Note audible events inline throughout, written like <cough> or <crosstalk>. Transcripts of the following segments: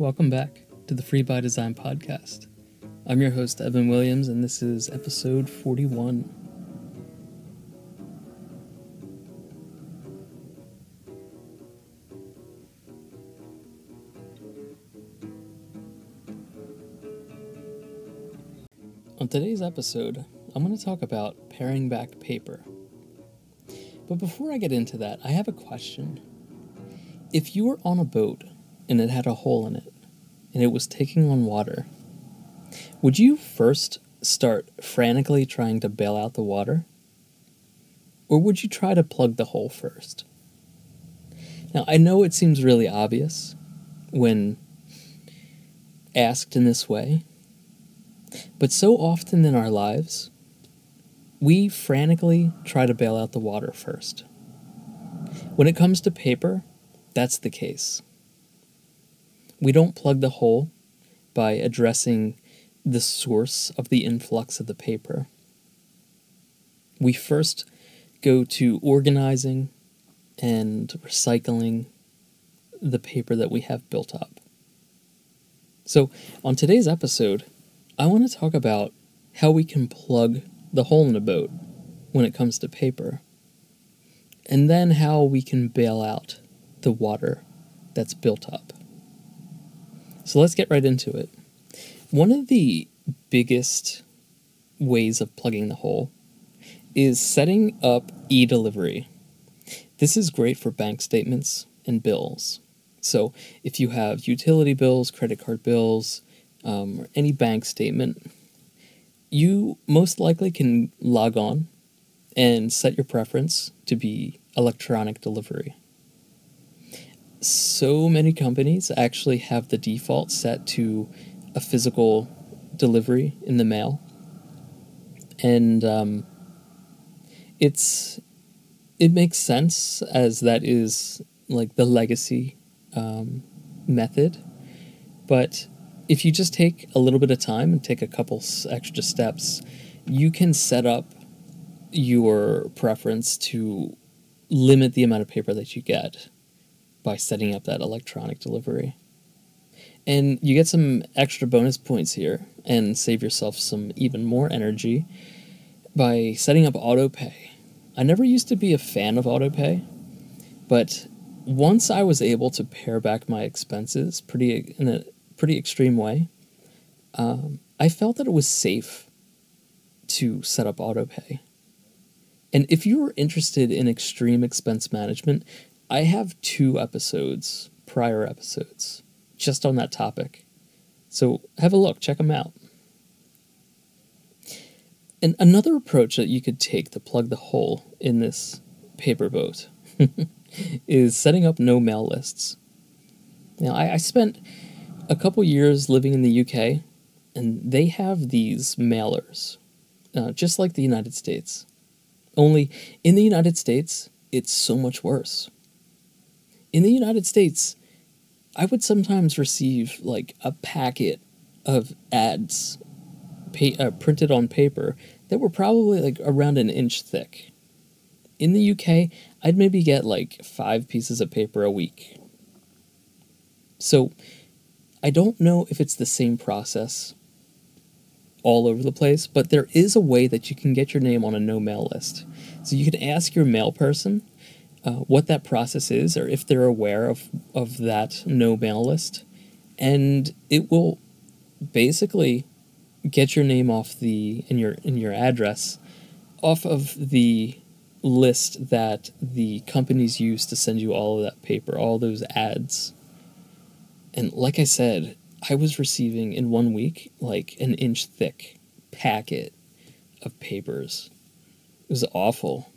Welcome back to the Free by Design podcast. I'm your host, Evan Williams, and this is episode 41. On today's episode, I'm going to talk about paring back paper. But before I get into that, I have a question. If you were on a boat and it had a hole in it and it was taking on water, would you first start frantically trying to bail out the water? Or would you try to plug the hole first? Now, I know it seems really obvious when asked in this way, but so often in our lives, we frantically try to bail out the water first. When it comes to paper, that's the case. We don't plug the hole by addressing the source of the influx of the paper. We first go to organizing and recycling the paper that we have built up. So, on today's episode, I want to talk about how we can plug the hole in a boat when it comes to paper, and then how we can bail out the water that's built up. So let's get right into it. One of the biggest ways of plugging the hole is setting up e delivery. This is great for bank statements and bills. So if you have utility bills, credit card bills, um, or any bank statement, you most likely can log on and set your preference to be electronic delivery. So many companies actually have the default set to a physical delivery in the mail, and um, it's it makes sense as that is like the legacy um, method, but if you just take a little bit of time and take a couple extra steps, you can set up your preference to limit the amount of paper that you get by setting up that electronic delivery. And you get some extra bonus points here and save yourself some even more energy by setting up autopay. I never used to be a fan of autopay, but once I was able to pare back my expenses pretty in a pretty extreme way, um, I felt that it was safe to set up autopay. And if you are interested in extreme expense management, I have two episodes, prior episodes, just on that topic. So have a look, check them out. And another approach that you could take to plug the hole in this paper boat <laughs> is setting up no mail lists. Now, I, I spent a couple years living in the UK, and they have these mailers, uh, just like the United States. Only in the United States, it's so much worse. In the United States, I would sometimes receive like a packet of ads uh, printed on paper that were probably like around an inch thick. In the UK, I'd maybe get like five pieces of paper a week. So I don't know if it's the same process all over the place, but there is a way that you can get your name on a no mail list. So you can ask your mail person uh, what that process is, or if they're aware of, of that no mail list, and it will basically get your name off the in your in your address off of the list that the companies use to send you all of that paper, all those ads. And like I said, I was receiving in one week like an inch thick packet of papers. It was awful.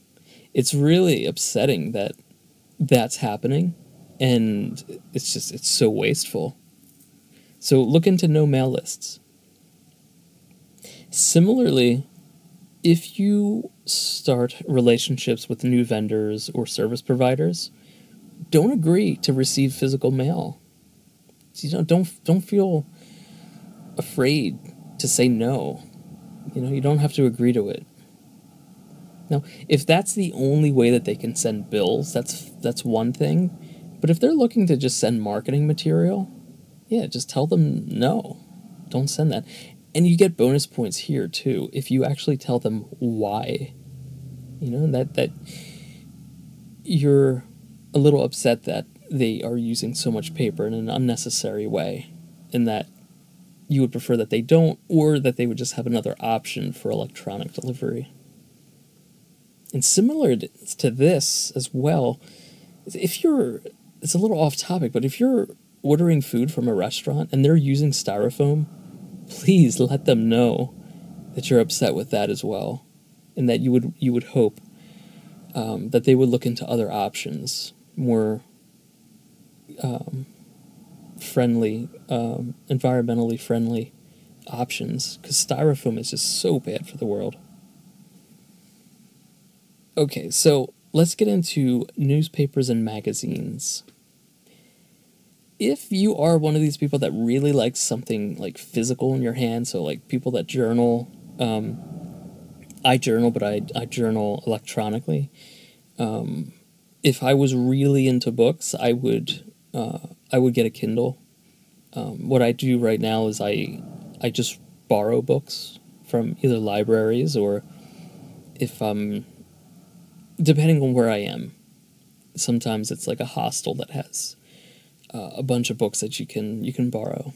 It's really upsetting that that's happening and it's just it's so wasteful. So look into no mail lists. Similarly, if you start relationships with new vendors or service providers, don't agree to receive physical mail you know don't don't feel afraid to say no you know you don't have to agree to it now if that's the only way that they can send bills that's that's one thing but if they're looking to just send marketing material yeah, just tell them no. Don't send that. And you get bonus points here too if you actually tell them why. You know, that that you're a little upset that they are using so much paper in an unnecessary way and that you would prefer that they don't or that they would just have another option for electronic delivery. And similar to this as well, if you're, it's a little off topic, but if you're ordering food from a restaurant and they're using styrofoam, please let them know that you're upset with that as well, and that you would you would hope um, that they would look into other options, more um, friendly, um, environmentally friendly options, because styrofoam is just so bad for the world. Okay, so let's get into newspapers and magazines. If you are one of these people that really likes something like physical in your hand, so like people that journal, um, I journal, but I, I journal electronically. Um, if I was really into books, I would uh, I would get a Kindle. Um, what I do right now is I I just borrow books from either libraries or if I'm depending on where I am. Sometimes it's like a hostel that has uh, a bunch of books that you can you can borrow.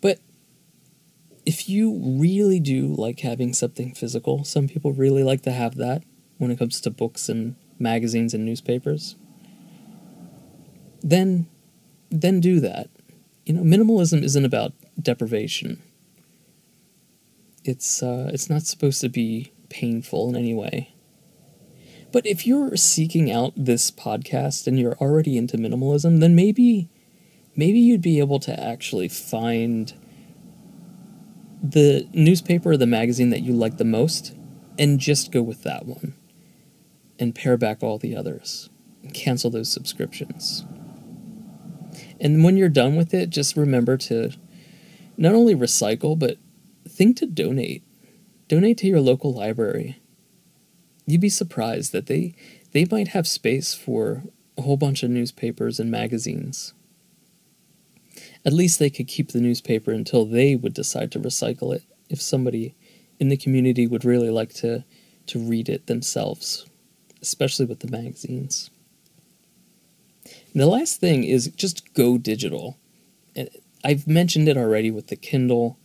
But if you really do like having something physical, some people really like to have that when it comes to books and magazines and newspapers. Then then do that. You know, minimalism isn't about deprivation. It's uh, it's not supposed to be painful in any way. But if you're seeking out this podcast and you're already into minimalism, then maybe maybe you'd be able to actually find the newspaper or the magazine that you like the most and just go with that one and pare back all the others and cancel those subscriptions. And when you're done with it, just remember to not only recycle, but think to donate. Donate to your local library you'd be surprised that they they might have space for a whole bunch of newspapers and magazines. At least they could keep the newspaper until they would decide to recycle it if somebody in the community would really like to to read it themselves, especially with the magazines. And the last thing is just go digital. I've mentioned it already with the Kindle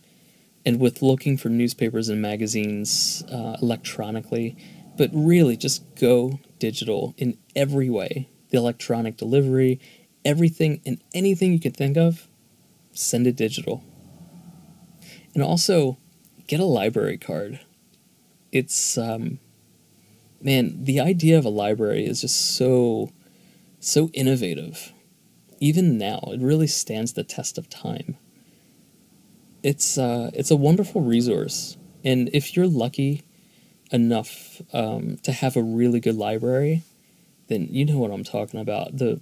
and with looking for newspapers and magazines uh, electronically but really, just go digital in every way. The electronic delivery, everything and anything you can think of, send it digital. And also, get a library card. It's, um, man, the idea of a library is just so, so innovative. Even now, it really stands the test of time. It's, uh, it's a wonderful resource. And if you're lucky enough um, to have a really good library, then you know what I'm talking about. The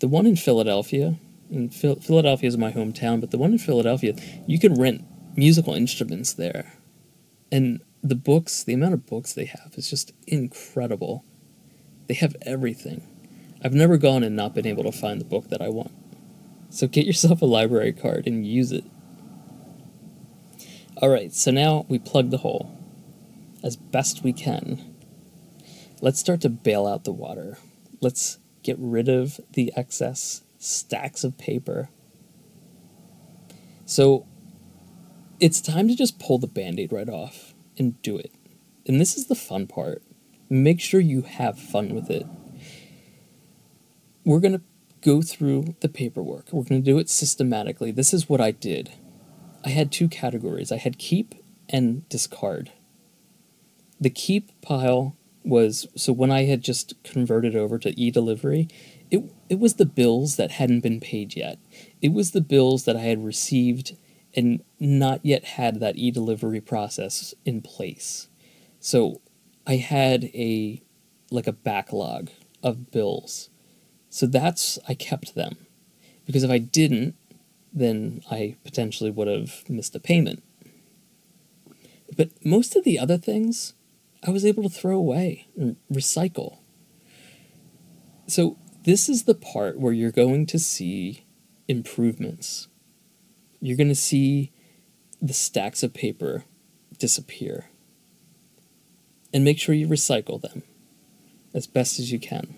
the one in Philadelphia, and Phil- Philadelphia is my hometown, but the one in Philadelphia, you could rent musical instruments there, and the books, the amount of books they have is just incredible. They have everything. I've never gone and not been able to find the book that I want. So get yourself a library card and use it. All right, so now we plug the hole as best we can. Let's start to bail out the water. Let's get rid of the excess stacks of paper. So it's time to just pull the band aid right off and do it. And this is the fun part. Make sure you have fun with it. We're going to go through the paperwork. We're going to do it systematically. This is what I did. I had two categories I had keep and discard the keep pile was so when I had just converted over to e-delivery, it it was the bills that hadn't been paid yet. It was the bills that I had received and not yet had that e-delivery process in place. So I had a like a backlog of bills. So that's I kept them. Because if I didn't, then I potentially would have missed a payment. But most of the other things I was able to throw away and recycle. So, this is the part where you're going to see improvements. You're going to see the stacks of paper disappear. And make sure you recycle them as best as you can.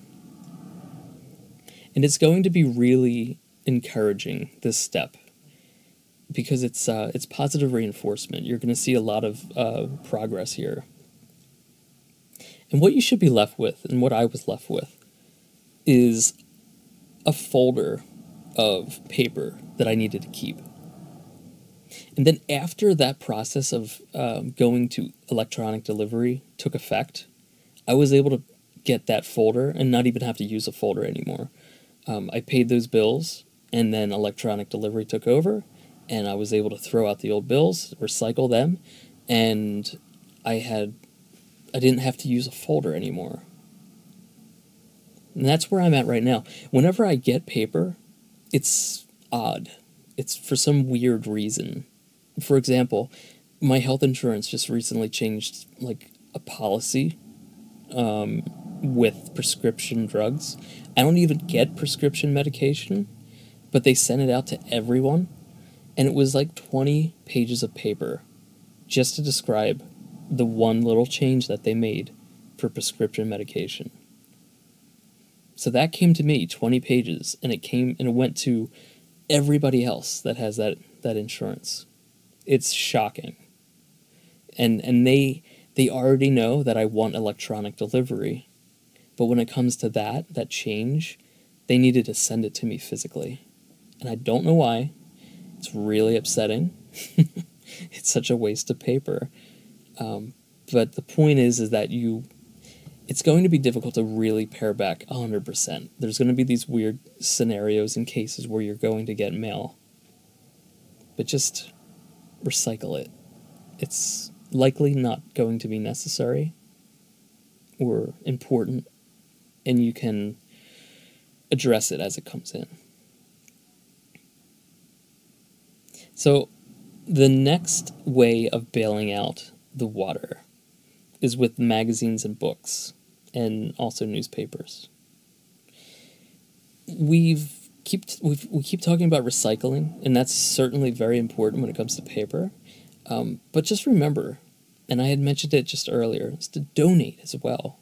And it's going to be really encouraging this step because it's uh, it's positive reinforcement. You're going to see a lot of uh, progress here. And what you should be left with, and what I was left with, is a folder of paper that I needed to keep. And then after that process of uh, going to electronic delivery took effect, I was able to get that folder and not even have to use a folder anymore. Um, I paid those bills, and then electronic delivery took over, and I was able to throw out the old bills, recycle them, and I had I didn't have to use a folder anymore. And that's where I'm at right now. Whenever I get paper, it's odd. It's for some weird reason. For example, my health insurance just recently changed like a policy um, with prescription drugs. I don't even get prescription medication, but they sent it out to everyone, and it was like 20 pages of paper just to describe the one little change that they made for prescription medication. So that came to me, 20 pages, and it came and it went to everybody else that has that that insurance. It's shocking. And and they they already know that I want electronic delivery. But when it comes to that, that change, they needed to send it to me physically. And I don't know why. It's really upsetting. <laughs> it's such a waste of paper. Um, but the point is, is that you it's going to be difficult to really pare back 100%. There's going to be these weird scenarios and cases where you're going to get mail. But just recycle it. It's likely not going to be necessary or important, and you can address it as it comes in. So, the next way of bailing out the water is with magazines and books and also newspapers. We've keep we've, we keep talking about recycling, and that's certainly very important when it comes to paper. Um, but just remember, and I had mentioned it just earlier, is to donate as well.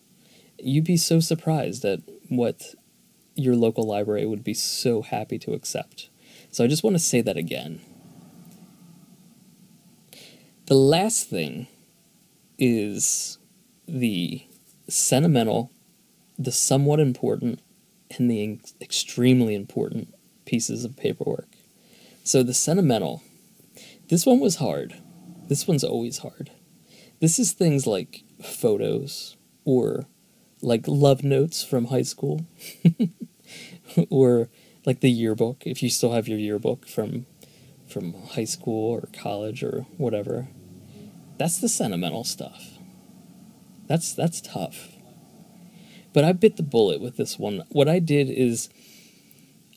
You'd be so surprised at what your local library would be so happy to accept. So I just want to say that again. The last thing is the sentimental, the somewhat important, and the extremely important pieces of paperwork. So the sentimental, this one was hard. This one's always hard. This is things like photos or like love notes from high school <laughs> or like the yearbook if you still have your yearbook from from high school or college or whatever. That's the sentimental stuff. That's that's tough. But I bit the bullet with this one. What I did is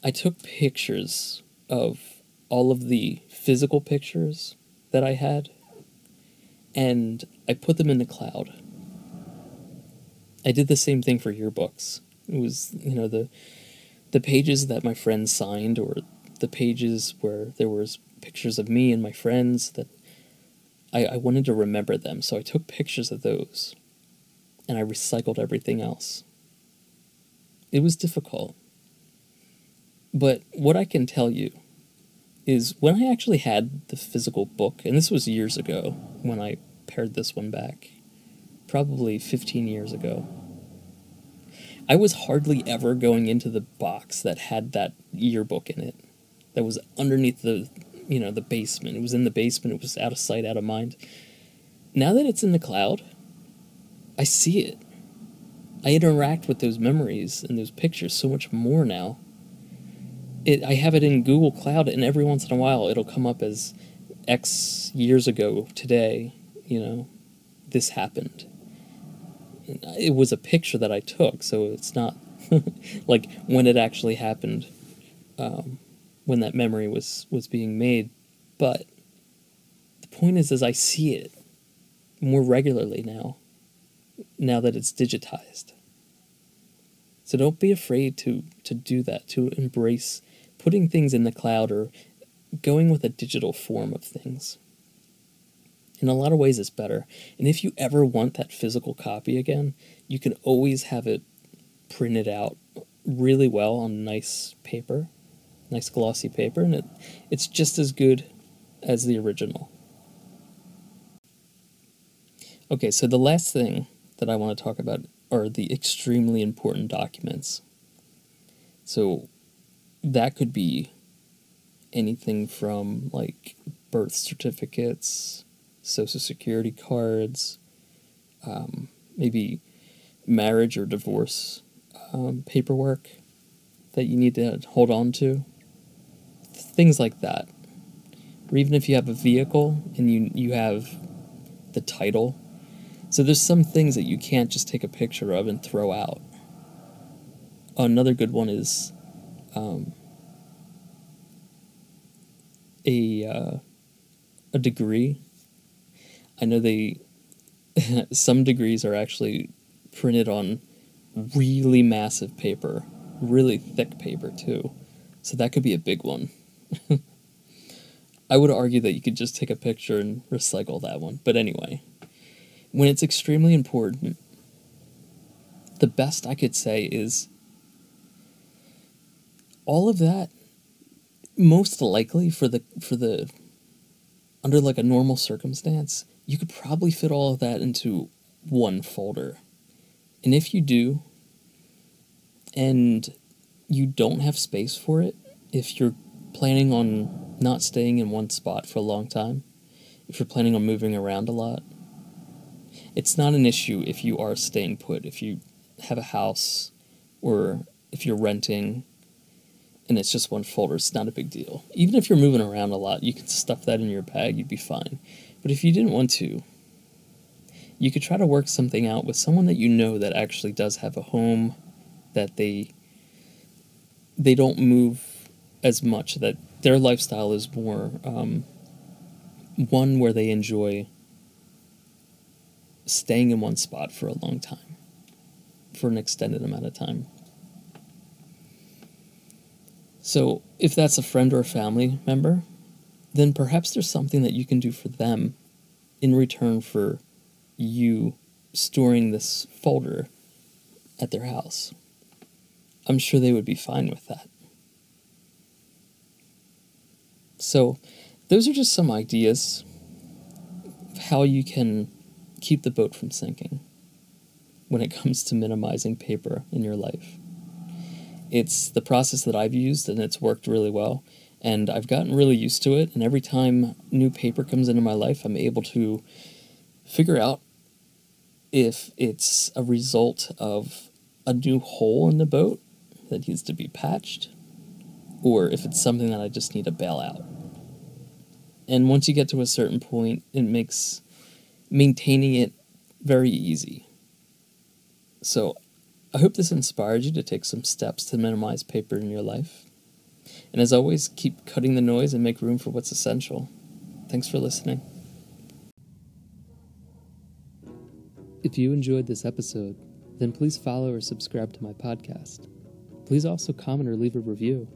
I took pictures of all of the physical pictures that I had and I put them in the cloud. I did the same thing for yearbooks. It was, you know, the the pages that my friends signed or the pages where there was pictures of me and my friends that I, I wanted to remember them. So I took pictures of those and I recycled everything else. It was difficult. But what I can tell you is when I actually had the physical book, and this was years ago when I pared this one back, probably 15 years ago, I was hardly ever going into the box that had that yearbook in it, that was underneath the, you know, the basement. It was in the basement, it was out of sight, out of mind. Now that it's in the cloud, I see it. I interact with those memories and those pictures so much more now. It, I have it in Google Cloud, and every once in a while it'll come up as X years ago today, you know, this happened. It was a picture that I took, so it's not <laughs> like when it actually happened, um, when that memory was, was being made. But the point is, is I see it more regularly now now that it's digitized. So don't be afraid to, to do that, to embrace putting things in the cloud or going with a digital form of things. In a lot of ways, it's better. And if you ever want that physical copy again, you can always have it printed out really well on nice paper, nice glossy paper, and it, it's just as good as the original. Okay, so the last thing that I want to talk about are the extremely important documents. So that could be anything from like birth certificates, social security cards, um, maybe marriage or divorce um, paperwork that you need to hold on to, things like that. Or even if you have a vehicle and you you have the title. So there's some things that you can't just take a picture of and throw out. Another good one is um, a uh, a degree. I know they <laughs> some degrees are actually printed on really massive paper, really thick paper too. So that could be a big one. <laughs> I would argue that you could just take a picture and recycle that one. But anyway, when it's extremely important, the best I could say is all of that most likely for the for the under like a normal circumstance, you could probably fit all of that into one folder. And if you do, and you don't have space for it, if you're planning on not staying in one spot for a long time, if you're planning on moving around a lot, it's not an issue if you are staying put. If you have a house or if you're renting and it's just one folder, it's not a big deal. Even if you're moving around a lot, you can stuff that in your bag, you'd be fine. But if you didn't want to, you could try to work something out with someone that you know that actually does have a home that they they don't move as much that their lifestyle is more um, one where they enjoy staying in one spot for a long time for an extended amount of time so if that's a friend or a family member then perhaps there's something that you can do for them in return for you storing this folder at their house. I'm sure they would be fine with that. So, those are just some ideas of how you can keep the boat from sinking when it comes to minimizing paper in your life. It's the process that I've used and it's worked really well. And I've gotten really used to it. And every time new paper comes into my life, I'm able to figure out if it's a result of a new hole in the boat that needs to be patched, or if it's something that I just need to bail out. And once you get to a certain point, it makes maintaining it very easy. So I hope this inspired you to take some steps to minimize paper in your life. And as always, keep cutting the noise and make room for what's essential. Thanks for listening. If you enjoyed this episode, then please follow or subscribe to my podcast. Please also comment or leave a review.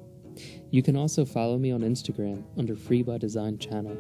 You can also follow me on Instagram under Free by Design channel.